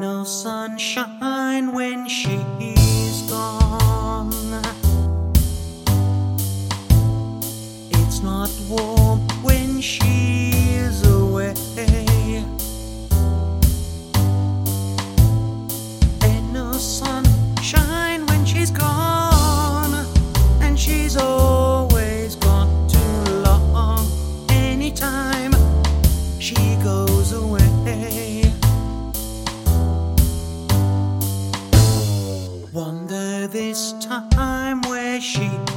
no sunshine when she this time where she's